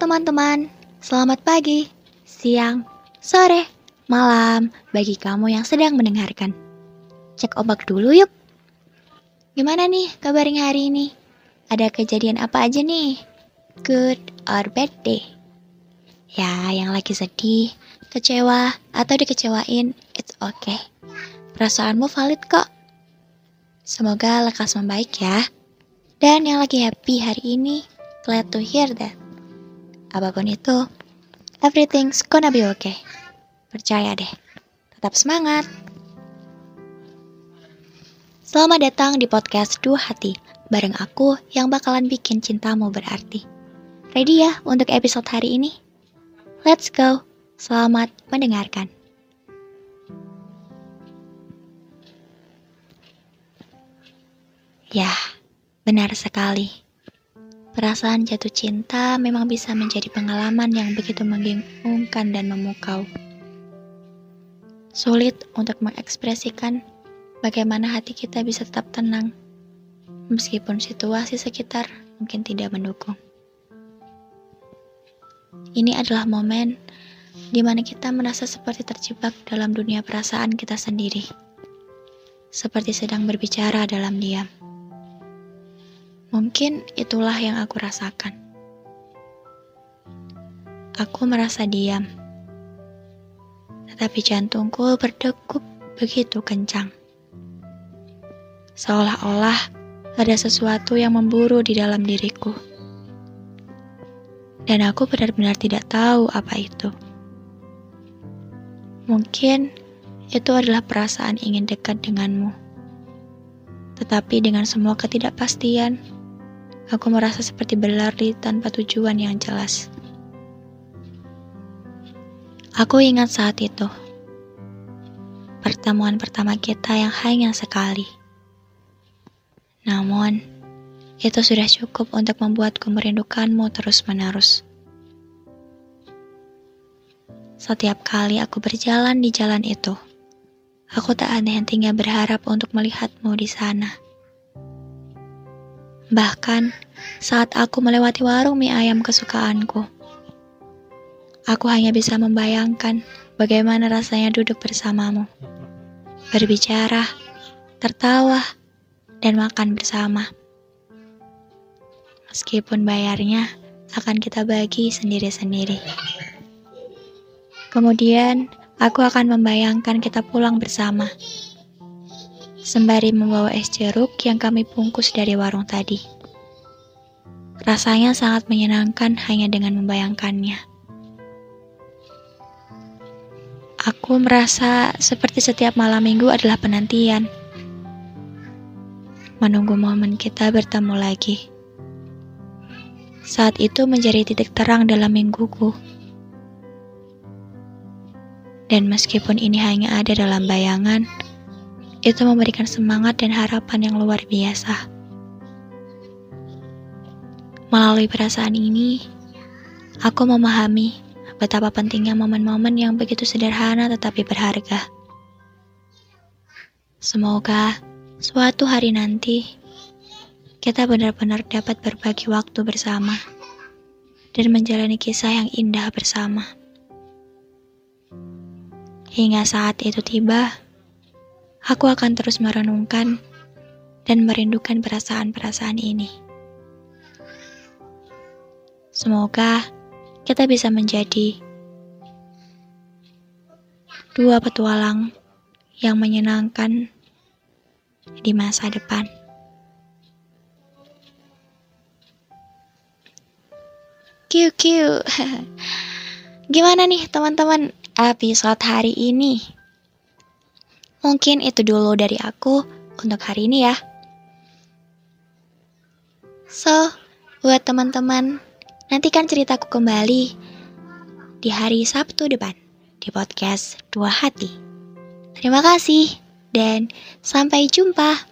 teman-teman, selamat pagi, siang, sore, malam bagi kamu yang sedang mendengarkan. Cek ombak dulu yuk. Gimana nih kabarnya hari ini? Ada kejadian apa aja nih? Good or bad day? Ya, yang lagi sedih, kecewa, atau dikecewain, it's okay. Perasaanmu valid kok. Semoga lekas membaik ya. Dan yang lagi happy hari ini, glad to hear that. Apa pun itu, everything's gonna be okay. Percaya deh, tetap semangat. Selamat datang di podcast Dua Hati, bareng aku yang bakalan bikin cintamu berarti. Ready ya untuk episode hari ini? Let's go, selamat mendengarkan. Ya, benar sekali. Perasaan jatuh cinta memang bisa menjadi pengalaman yang begitu membingungkan dan memukau. Sulit untuk mengekspresikan bagaimana hati kita bisa tetap tenang, meskipun situasi sekitar mungkin tidak mendukung. Ini adalah momen di mana kita merasa seperti terjebak dalam dunia perasaan kita sendiri, seperti sedang berbicara dalam diam. Mungkin itulah yang aku rasakan. Aku merasa diam, tetapi jantungku berdegup begitu kencang. Seolah-olah ada sesuatu yang memburu di dalam diriku, dan aku benar-benar tidak tahu apa itu. Mungkin itu adalah perasaan ingin dekat denganmu, tetapi dengan semua ketidakpastian Aku merasa seperti berlari tanpa tujuan yang jelas. Aku ingat saat itu. Pertemuan pertama kita yang hanya sekali. Namun, itu sudah cukup untuk membuatku merindukanmu terus-menerus. Setiap kali aku berjalan di jalan itu, aku tak ada hentinya berharap untuk melihatmu di sana. Bahkan saat aku melewati warung mie ayam kesukaanku, aku hanya bisa membayangkan bagaimana rasanya duduk bersamamu, berbicara, tertawa, dan makan bersama. Meskipun bayarnya akan kita bagi sendiri-sendiri. Kemudian, aku akan membayangkan kita pulang bersama sembari membawa es jeruk yang kami bungkus dari warung tadi. Rasanya sangat menyenangkan hanya dengan membayangkannya. Aku merasa seperti setiap malam minggu adalah penantian. Menunggu momen kita bertemu lagi. Saat itu menjadi titik terang dalam mingguku. Dan meskipun ini hanya ada dalam bayangan, itu memberikan semangat dan harapan yang luar biasa. Melalui perasaan ini, aku memahami betapa pentingnya momen-momen yang begitu sederhana tetapi berharga. Semoga suatu hari nanti kita benar-benar dapat berbagi waktu bersama dan menjalani kisah yang indah bersama. Hingga saat itu tiba, aku akan terus merenungkan dan merindukan perasaan-perasaan ini. Semoga kita bisa menjadi dua petualang yang menyenangkan di masa depan. Q Q. Gimana nih teman-teman episode hari ini? Mungkin itu dulu dari aku untuk hari ini ya. So, buat teman-teman, nantikan ceritaku kembali di hari Sabtu depan di podcast Dua Hati. Terima kasih dan sampai jumpa.